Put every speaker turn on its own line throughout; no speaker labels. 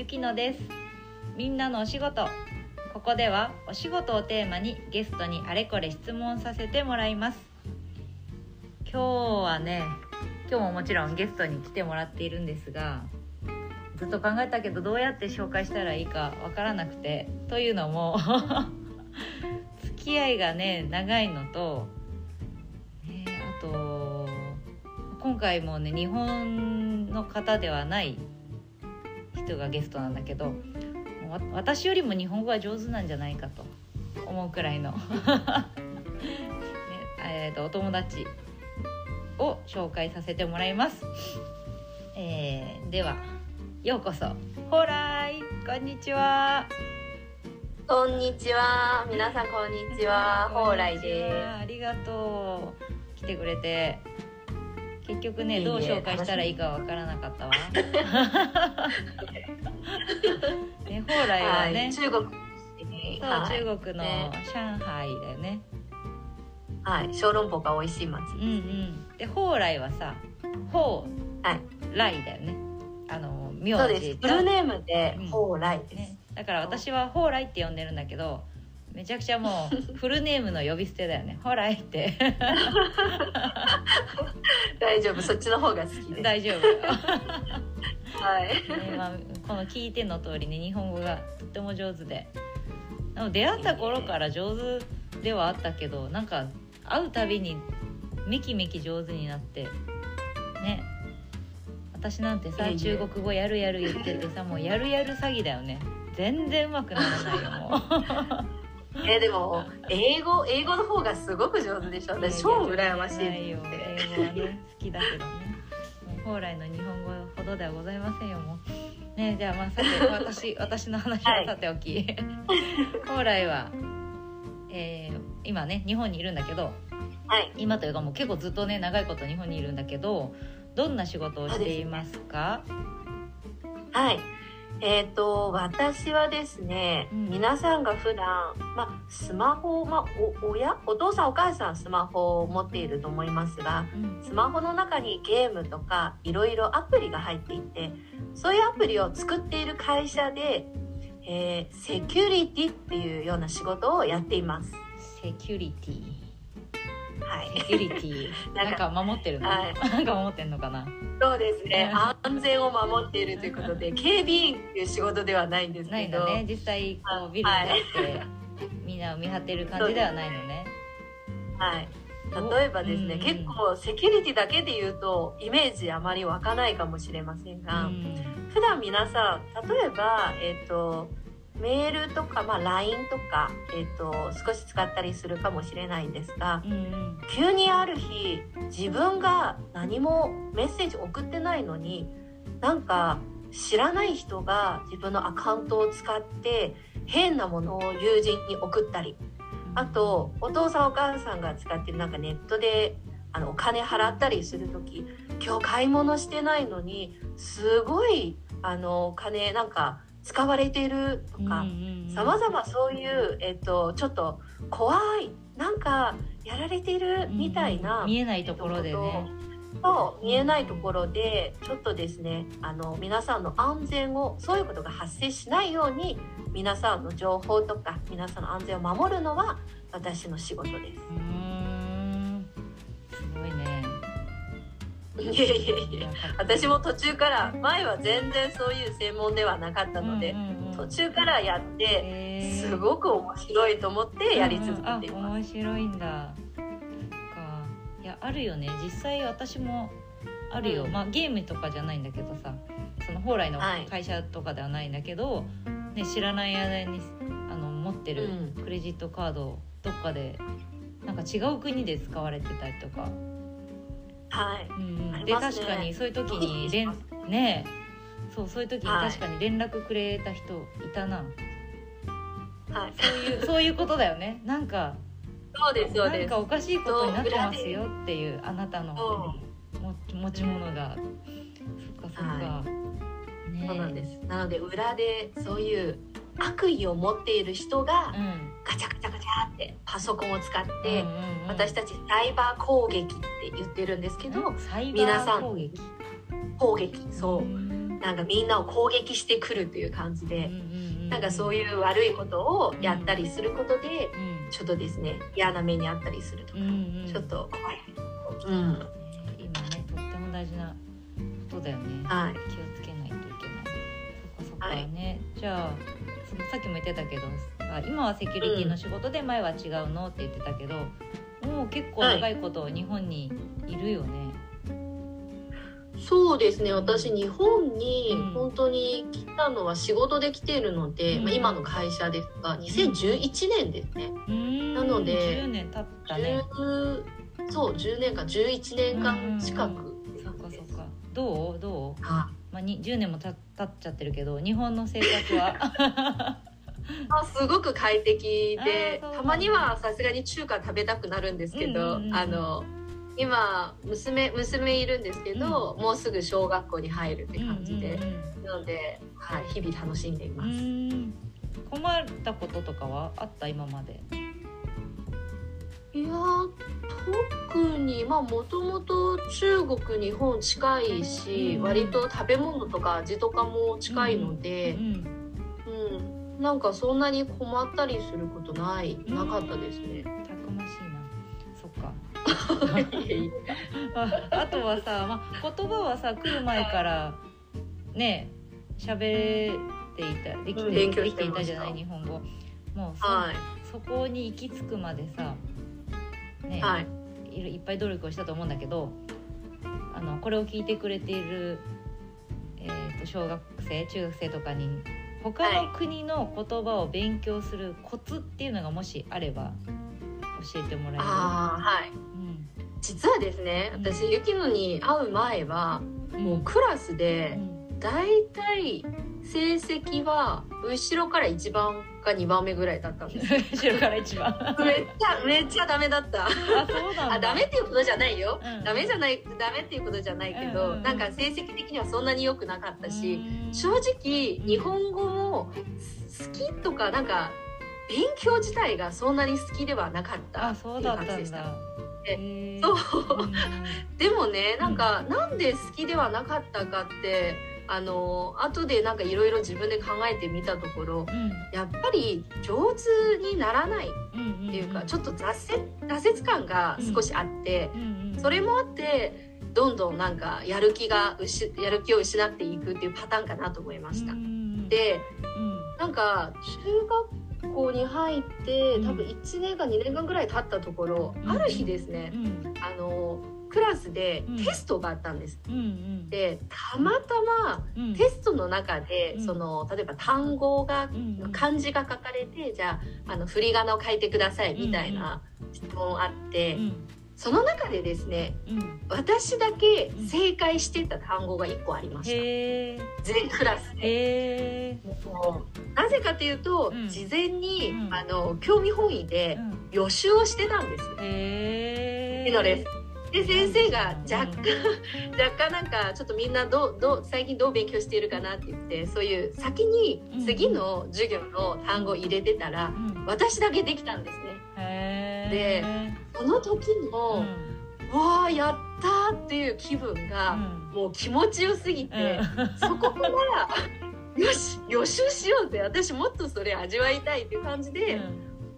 ゆきのです。みんなのお仕事。ここではお仕事をテーマにゲストにあれこれ質問させてもらいます。今日はね今日ももちろんゲストに来てもらっているんですがずっと考えたけどどうやって紹介したらいいかわからなくてというのも 付き合いがね長いのと、ね、あと今回もね日本の方ではない人がゲストなんだけど私よりも日本語は上手なんじゃないかと思うくらいの。ねえーとお友達を紹介させてもらいます、えーではようこそ。ほらいこんにちは。
こんにちは。皆さんこんにちは。蓬莱で
ありがとう。来てくれて結局ねどう紹介したらいいかわからなかったわ。ね蓬莱
す。
はね、
はい、中国
そう、
はい、
中国の
ね。
上海だよね。
はい、小籠包が美味しい町
うんうん。で蓬莱はさ蓬
はい
莱だよね。あの名
そうです。フルネームで
うん。
蓬莱です。
ね、だから私は蓬莱って呼んでるんだけどめちゃくちゃもう フルネームの呼び捨てだよね。蓬莱って。
大丈夫。そっちの方が好きで。す。
大丈夫、
はい。
ねまあ、この聞いての通りね日本語がとっても上手で。でも出会った頃から上手ではあったけどなんか会うたびにめきめき上手になってね。私なんてさ中国語やるやる言っててさもうやるやる詐欺だよね。全然うまくならないよもう
えでも英語英語の方がすごく上手でしょ。私超羨ましい
よ。英語はね好きだけどねもう蓬莱の日本語ほどではございませんよもうねじゃあまあさて 私私の話はさておき、蓬莱は、えー今ね日本にいるんだけど
はい。
今というかもう結構ずっとね長いこと日本にいるんだけどどんな仕事をしていますか
はい。えっ、と私はですね、
うん
皆さんが普段まあスマホまあお親？お父さんお母さんスマホを持っていると思いますが。
うん
スマホの中にゲームとかいろいろアプリが入っていてそういうアプリを作っている会社で、えーセキュリティっていうような仕事をやっています。
セキュリティ
はい、
セキュリティ
な
なんん
か
か守ってるの、
はい。
なんか守ってんのかな？
そうですね。
うん
安全を守っているということで 警備員っていう仕事ではないんです
ない
けど、
んだね。実際こうビルに立ってみんなを見張ってる感じではないのね。
はい、例えばですね、
うん。
結構セキュリティだけで言うとイメージあまり湧かないかもしれませんが、
うん。
普段皆さん例えば、えっとメールとか、まあ、LINE とか、えっと少し使ったりするかもしれないんですが
うんうん。
急にある日自分が何もメッセージ送ってないのになんか知らない人が自分のアカウントを使って変なものを友人に送ったりあとお父さんお母さんが使ってるなんかネットであのお金払ったりする時今日買い物してないのにすごいあのお金なんか使われてるとかさまざまそういう、えっと、ちょっと怖いなんかやられてるみたいな、
見えないところでね。
そう見えないところでちょっとですねあの皆さんの安全をそういうことが発生しないように皆さんの情報とか皆さんの安全を守るのは私の仕事です。
い
やいやいや。私も途中から前は全然そういう専門ではなかったので、
うんうんうん。
途中からやってすごく面白いと思ってやり続けてい
うんうんあ
ます。
面白いんだ。か。いやあるよね。実際私もあるよ、
うん。
まあゲームとかじゃないんだけどさその蓬莱の
はい。
会社とかではないんだけど、ね、知らない間にあの持ってる
うん。
クレジットカードどっかでなんか違う国で使われてたりとか、
はい。
うんで確かにそういう時に連ねえ。そうそういう時に
はい。
確かに連絡くれた人いたな、
はい、
そういう そういうことだよね。なんか
そうですそうです。
なんか。おかしいことになってますよっていうあなたのも持ち物が。そっかそっか、
は
ねえ。
そうなんです。なので裏でそういう悪意を持っている人が
うん。
ガチャガチャガチャってパソコンを使って、
うんうんうん。
私たちサイバー攻撃って言ってるんですけど、皆さん
ー攻撃？
攻撃。そう。
ん
なんかみんなを攻撃してくるという感じで、なんかそう
い
いう悪いことをやったりすることで、
うん、
ちょっとですね嫌な目にあったりするとか、
うんうん。
ちょっと怖い。うん、
今ねとっても大事なことだよね。
はい。
気をつけないといけない。そっかそっか
はい。
ね。じゃあそのさっきも言ってたけどあ今はセキュリティの仕事で前は違うのって言ってたけど、もう結構長いこと日本にいるよね。
そうですね私日本に
うん
本当に来たのは仕事で来ているので、
うん
まあ、今の会社ですが2011年ですね。
うーん
なので
10年経ったね。
10そう10年間11年間近くって
そっ
感じです。
かそっか。どう？どう？
はい
まあに10年もた経っちゃってるけど日本の生活は。
あ すごく快適でたまにはさすがに中華食べたくなるんですけど、
うんうんうん
あの今娘娘いるんですけど、もうすぐ小学校に入るって感じで、
うんうんうん。
なので、はい、日々楽しんでいます。
困ったこととかはあった今まで？
いやー特にまあもともと中国日本近いし、
うん
割と食べ物とか味とかも近いの
う
で、
ん
うんなんかそんなに困ったりすることないなかったですね。
たくましいな。そっか。ああとはさ、まあ、言葉はさ来る前からね喋っていたできて,、でき
して
いたじゃない日本語もうそ,、
はい
そこに行き着くまでさね、
はい
いっぱい努力をしたと思うんだけどあのこれを聞いてくれている、えー、と小学生中学生とかに他の国の言葉を勉強するコツっていうのがもしあれば教えてもらえる？
ああはい。
うん。
実はですね
うん
私ユキノに会う前はもうクラス
う
で
ん。
だいたい成績は後ろから1番か2番目ぐらいだったんです。
後ろから一番。
めっちゃめっちゃダメだった。
あそうなんだ。
あダメっていうことじゃないよ。
うん。
ダメじゃないダメっていうことじゃないけど、
うんうんうん。
なんか成績的にはそんなに良くなかったし、
うん。
正直日本語も好きとかなんか勉強自体がそんなに好きではなかった
あ
っていう感じでした。でそう
う。ん。
でもねなんか、なんで好きではなかったかってあの後でなんかいろいろ自分で考えてみたところ
うん。
やっぱり上手にならないっていうか、ちょっと挫折挫折感が少しあって、それもあってどんどんなんかやる気がやる気を失っていくっていうパターンかなと思いました。
うん
で
うん。
なんか中学校に入って
うん
多分1年か2年間ぐらい経ったところ、
うん。
ある日ですね
う、ん。
あのクラスで
うん。
テストがあったんです。
うんうん。
でたまたま
うん。
テストの中で、
うん。
その例えば単語が
うんうん
漢字が書かれてじゃああの振り仮名を書いてくださいみたいな質問あって、
うん。
その中でですね
うん。
私だけ正解してた単語が1個ありました、全クラスで。なぜかというと、
うん。
事前に、
うん。
あの興味本位で予習をしてたんです。
へえ
のですで先生が若干、若干なんかちょっとみんなどうどう最近どう勉強しているかなって言ってそういう先に
うん
次の授業の単語を入れてたら、
うん。
私だけできたんですね。
へ
で
え
その時
う
の、
ん
わあやったーっていう気分が、もう気持ちよすぎて、そこからよし予習しようって私もっとそれ味わいたいっていう感じで、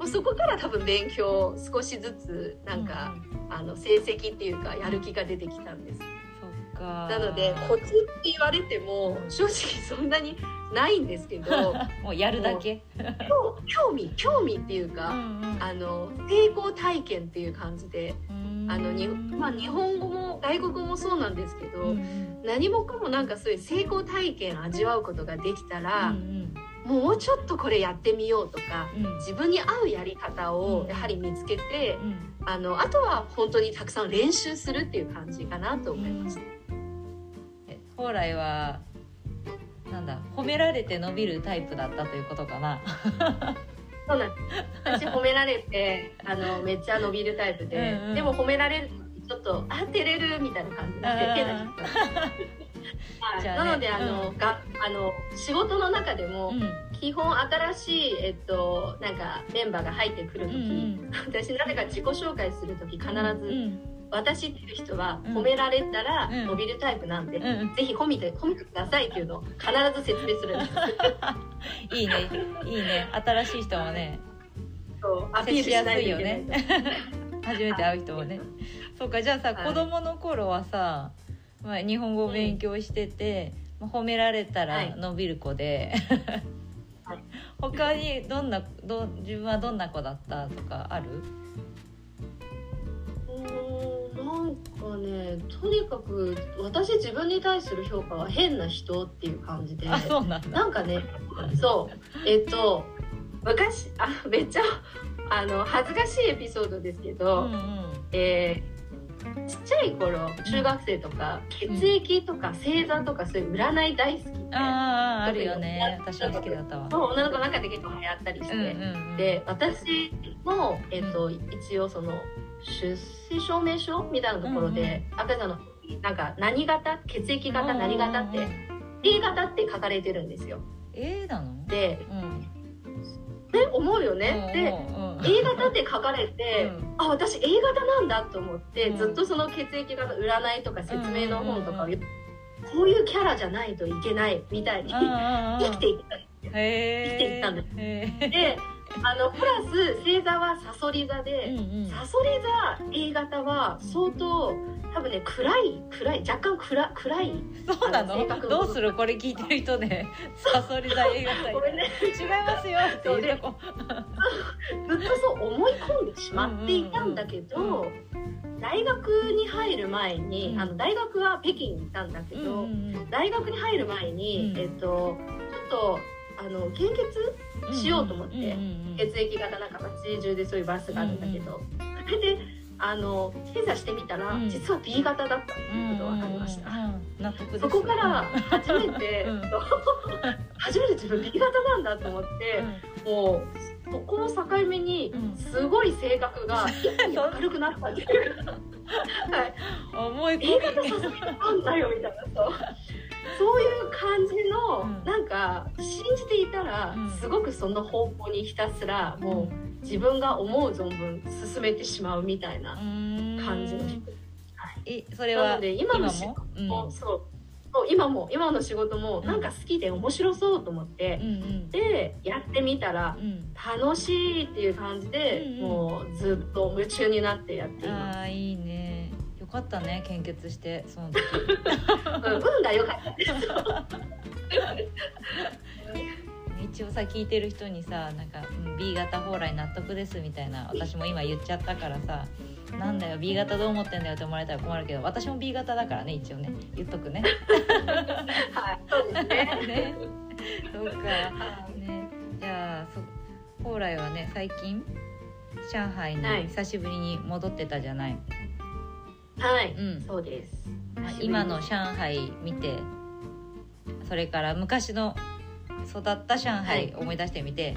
もうそこから多分勉強少しずつなんか、あの成績っていうかやる気が出てきたんです。
そっか。
なのでコツって言われても正直そんなにないんですけど
もうやるだけ。
興興味興味っていうか、あの成功体験っていう感じであのに、まあ、日本語も外国語もそうなんですけど、何もかもなんかそういう成功体験味わうことができたら、もうちょっとこれやってみようとか自分に合うやり方をやはり見つけて、あのあとは本当にたくさん練習するっていう感じかなと思います。
蓬莱はなんだ褒められて伸びるタイプだったということかな。
そうなんです。私褒められてあのめっちゃ伸びるタイプで、
うんうん。
でも褒められるとちょっとあ照れるみたいな感じで
あー
手出しちゃったはい。なのであの、
う
があの仕事の中でも、基本新しい、えっと、なんかメンバーが入ってくる時、私なぜか自己紹介する時必ず、私っていう人は
うん。
褒められたら
うん。
伸びるタイプなんで、
うんうん。
ぜひ褒めて褒めてくださいっていうのを必ず説明するんです。
いいね。いいね。新しい人もね。
そうアピールしないといけない
接しやすいよ 初めて会う人もね。そうかじゃあさ、
はい。
子供の頃はさ、まあ、日本語を勉強してて、まあ褒められたら
はい。
伸びる子で、
はい。
他にどんなど自分はどんな子だったとかある？
うーんなんかねとにかく私自分に対する評価は変な人っていう感じで。
あそうなんだ。
なんかねそう。えっと昔あめっちゃあの恥ずかしいエピソードですけ
う
ど、
んうん。
えーちっちゃい頃中学生とか、血液とか星座とかそういう占い大好きで、
あああるよね。私は好きだったわ。
女の子の中で結構流行ったりして、
うんうんうん。
で私も、えっと一応その出生証明書みたいなところで、赤ちゃんのなんか何型？血液型何型って
うんうんうん。
A 型って書かれてるんですよ。
A なの？
で
うん。
で思うよね？で
うんうん
A 型って書かれて、
うん。
あ私 A 型なんだと思って、
うん。
ずっとその血液型占いとか説明の本とかを、
うん
こういうキャラじゃないといけないみたいに 生きていったんですよ。
へ
生きていったんだ
へー。
であのプラス星座はサソリ座で、
うんうん。
サソリ座 A 型は相当多分ね暗い暗い若干暗暗い。
そうなの？どうする？これ聞いてる人でサソリ座映画祭
ごめんね。
違いますよっていうとこ。
ずっとそう思い込んでしまっていたんだけど、
うん
大学に入る前に、
うん。
あの大学は北京にいたんだけ
うん
ど、
うん。
大学に入る前に、
うん。
えっとちょっとあの献血
うん
しようと思って血液型なんか街中でそういうバスがあるんだけど、それ でああの検査してみたら、
うん。
実は B 型だったっていうことが分かりました、そこから初めて、
うん。
初めて自分 B 型なんだと思って、もうそこを境目に
うん。
すごい性格が一気に明るくなったっていう。か、はい、
うん思い
B
込
型させたんだよみたいなそうそういう感じの、
うん。
なんか信じていたら、
うん。
すごくその方向にひたすらもう自分が思う存分進めてしまうみたいな感
感
じの人、
えそれは
なので今の仕
も？
事も、そう。そう今も今の仕事も
うん。
なんか好きで面白そうと思って
うん、うん。
でやってみたら
うん。
楽しいっていう感じで、
うんうん。
もうずっと夢中になってやっています。
あーいいね。よかったね献血してその時。
うん、運が良かった。です。
一応さ聞いてる人にさなんか、うん、B 型蓬莱納得ですみたいな私も今言っちゃったからさなんだよ B 型どう思ってんだよって思われたら困るけど私も B 型だからね一応ね。言っとくね。
はい、そうですね。
ね。そうか。ね。じゃあそ蓬莱はね最近上海
はい。
に久しぶりに戻ってたじゃない、
はい、
うん。
そうです。
今の上海見てそれから昔の育った上海思い出してみて、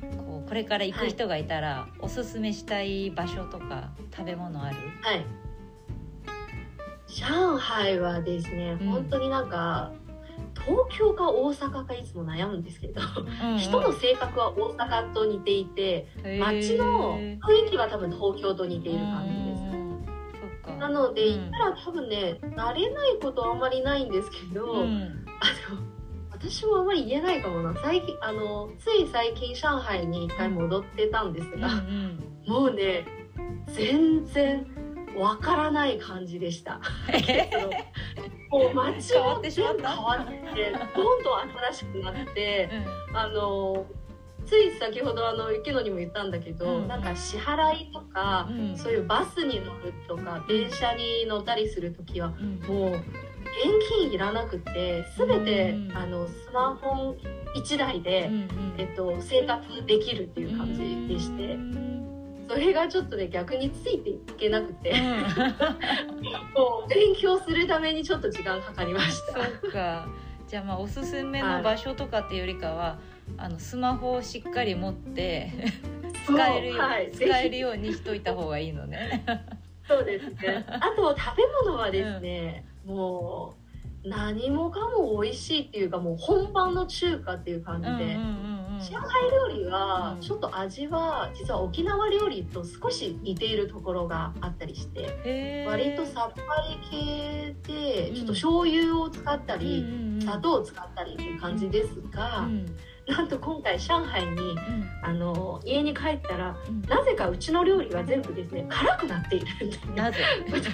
こうこれから行く人がいたら、おすすめしたい場所とか食べ物ある、
はい。上海はですね、
うん。
本当になんか東京か大阪かいつも悩むんですけど、人の性格は大阪と似ていて、街の雰囲気は多分東京と似ている感じです。なので
うん。
行ったら多分ね慣れないことはあんまりないんですけど、
うん。
あの私もあんまり言えないかもな。最近あのつい最近上海に一回戻ってたんです
うん
が、もうね全然わからない感じでした。もう街
変わ
も
ってしまった
全部変わってどんどん新しくなって
うん。
あのつい先ほどあの池野にも言ったんだけど、
うん。
なんか支払いとか、
うん。
そういうバスに乗るとか電車に乗ったりする時は
うん。
もう現金いらなくて全て、
うん。
あのスマホ1台で、
うん
えっと、生活できるっていう感じでして、
うん。
それがちょっとね逆についていけなくて、
うん。
もう勉強するためにちょっと時間かかりました。
そうか。じゃあまあおすすめの場所とかっていうよりかは、あのスマホをしっかり持って 使えるよう、
はい、
使えるようにしといた方がいいのね。
そうですね。あと食べ物はですね、もう何もかも美味しいっていうかもう本場の中華っていう感じで、
うんうんうんうん。うん
上海料理は
うん。
ちょっと味は実は沖縄料理と少し似ているところがあったりして割とさっぱり系で
うん。
ちょっと醤油を使った
うん
り
うんうん。
砂糖を使ったりっていう感じですが、
うん
なんと今回上海に
うん。
あの家に帰ったら
うん。
なぜかうちの料理は全部ですね辛くなっている
なぜ？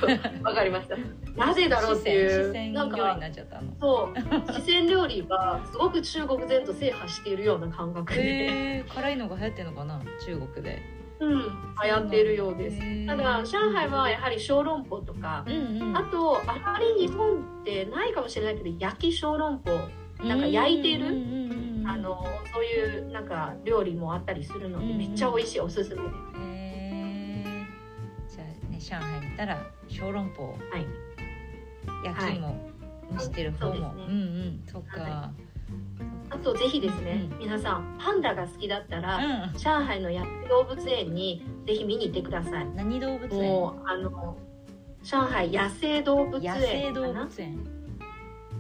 わかりました。なぜだろうってい
四
うなん
川料理に
か
なっちゃったの。
そう。四川料理がすごく中国全土制覇しているような感覚で、
辛いのが流行ってんのかな中国で。
うん、流行っているようです。ただ上海はやはり小籠包とか
うんうん。
あとあまり日本ってないかもしれないけど焼き小籠包。なんか焼いてる？
うんうんうんうん
あのそういうなんか料理もあったりするので、
うん
めっちゃ美味しいおすすめ。です
へえじゃあね上海に行ったら小籠包
はい
焼きも蒸してる方も、
そうですね
うんうんそっか、
はあとぜひですね、
うん。
皆さんパンダが好きだったら、
うん。
上海の野生動物園にぜひ見に行ってください。
何動物園？
もうあの上海野生動物
野
園
生動物園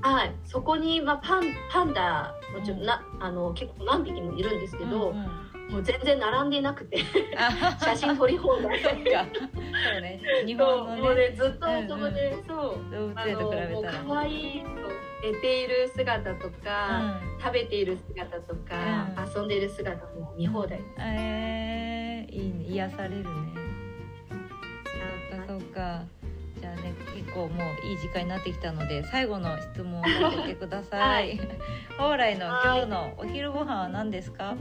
はい。そこに、まあ、パンパンダもちろん
うん。
なあの結構何匹もいるんですけど、
うんうん。
もう全然並んでなくて
あ
写真撮り放題。
そっか。そうね。日
そう
本の
もう
ね
ねずっとそこで、そう。あ
動物園と比べたら
可愛いそう寝ている姿とか、食べている姿とか、
う
遊んでいる姿も見放題。
うん、えー、いいね。癒されるね。そっかそっか結構もういい時間になってきたので最後の質問をさせてください、蓬莱の今日のお昼ご飯は何ですか？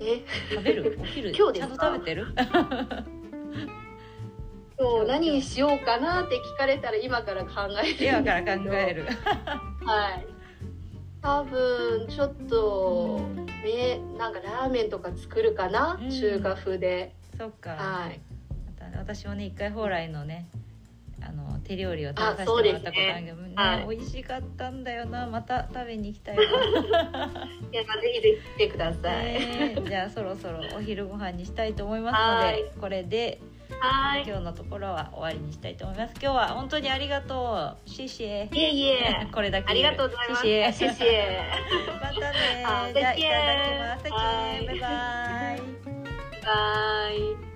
え？
食べる？お昼
今日
ちゃんと食べてる？
今日何にしようかなって聞かれたら今から考えて
今から考える。
はい。多分ちょっと
うん
ねなんかラーメンとか作るかな、
うん。
中華風で。
そっか、
はい
私もね一回蓬莱のねあの手料理を食べさせてもらったことあるけどね。
はい。
美味しかったんだよな。また食べに行きたいわ、
いやまあぜひぜひ来てください、
ねじゃあそろそろお昼ご飯にしたいと思いますの
はい。
でこれで
はい。
今日のところは終わりにしたいと思います。今日は本当にありがとう。シェシェ
いえいえ。
これだけ
ありがとうございます。
シェシェ
谢谢
またね。
好
じゃあいただきます。バイバイ。
バイ